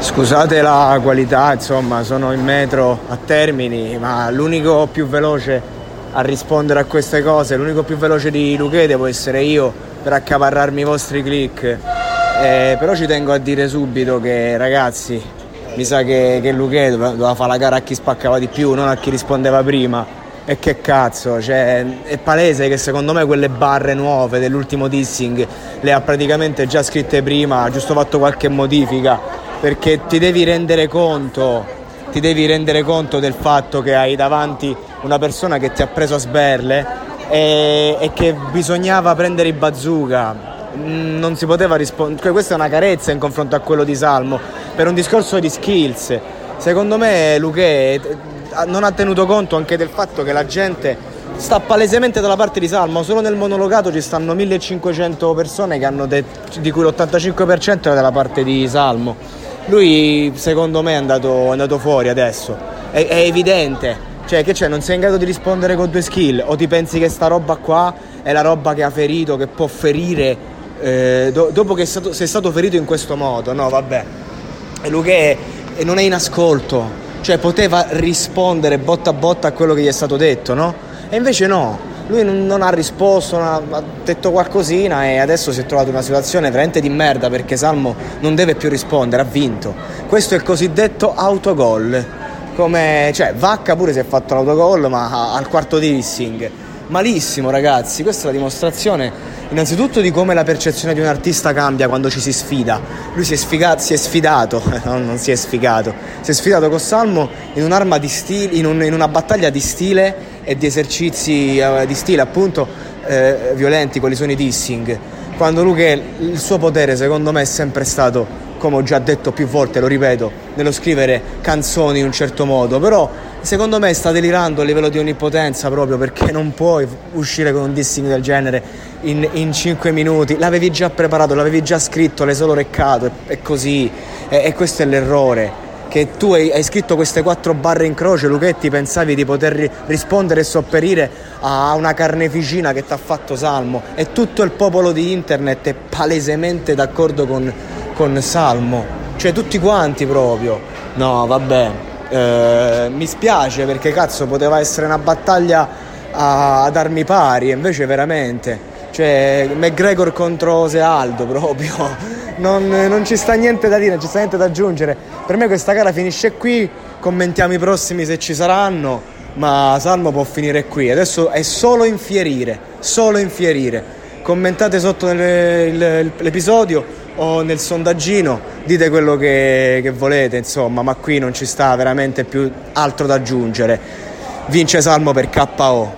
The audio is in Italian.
Scusate la qualità, insomma, sono in metro a Termini, ma l'unico più veloce a rispondere a queste cose, l'unico più veloce di Luchè devo essere io per accaparrarmi i vostri click. Eh, però ci tengo a dire subito che ragazzi, mi sa che, che Luchè doveva, doveva fare la gara a chi spaccava di più, non a chi rispondeva prima. E che cazzo, cioè, è palese che secondo me quelle barre nuove dell'ultimo dissing le ha praticamente già scritte prima, ha giusto fatto qualche modifica, perché ti devi rendere conto, ti devi rendere conto del fatto che hai davanti una persona che ti ha preso a sberle e, e che bisognava prendere i bazooka. Non si poteva rispondere, questa è una carezza in confronto a quello di Salmo, per un discorso di skills. Secondo me Luque non ha tenuto conto anche del fatto che la gente sta palesemente dalla parte di Salmo, solo nel monologato ci stanno 1500 persone detto, di cui l'85% era dalla parte di Salmo. Lui secondo me è andato, è andato fuori adesso, è, è evidente. Cioè, che c'è? Non sei in grado di rispondere con due skill? O ti pensi che sta roba qua è la roba che ha ferito, che può ferire eh, do- dopo che stato, sei stato ferito in questo modo? No, vabbè. E è- non è in ascolto, cioè poteva rispondere botta a botta a quello che gli è stato detto, no? E invece no, lui non, non ha risposto, non ha, ha detto qualcosina e adesso si è trovato in una situazione veramente di merda perché Salmo non deve più rispondere, ha vinto. Questo è il cosiddetto autogol. Come, cioè, Vacca pure si è fatto l'autogol, ma al quarto di dissing. Malissimo, ragazzi. Questa è la dimostrazione, innanzitutto, di come la percezione di un artista cambia quando ci si sfida. Lui si è, sfiga- si è sfidato, no, non si è sfigato, si è sfidato con Salmo in un'arma di stile, in, un- in una battaglia di stile e di esercizi eh, di stile, appunto, eh, violenti, quali sono i dissing. Quando Luque, il suo potere, secondo me, è sempre stato come ho già detto più volte, lo ripeto, nello scrivere canzoni in un certo modo, però secondo me sta delirando a livello di onnipotenza proprio perché non puoi uscire con un dissing del genere in, in 5 minuti, l'avevi già preparato, l'avevi già scritto, l'hai solo reccato e così, e questo è l'errore. Che tu hai, hai scritto queste quattro barre in croce, Luchetti, pensavi di poter ri- rispondere e sopperire a una carneficina che ti ha fatto Salmo e tutto il popolo di internet è palesemente d'accordo con, con Salmo, cioè tutti quanti proprio. No, vabbè, eh, mi spiace perché cazzo poteva essere una battaglia a- ad armi pari, invece veramente. Cioè, McGregor contro Sealdo proprio. Non, non ci sta niente da dire, non ci sta niente da aggiungere. Per me questa gara finisce qui, commentiamo i prossimi se ci saranno, ma Salmo può finire qui. Adesso è solo infierire, solo infierire. Commentate sotto il- l'episodio o nel sondaggino, dite quello che, che volete, insomma, ma qui non ci sta veramente più altro da aggiungere. Vince Salmo per KO.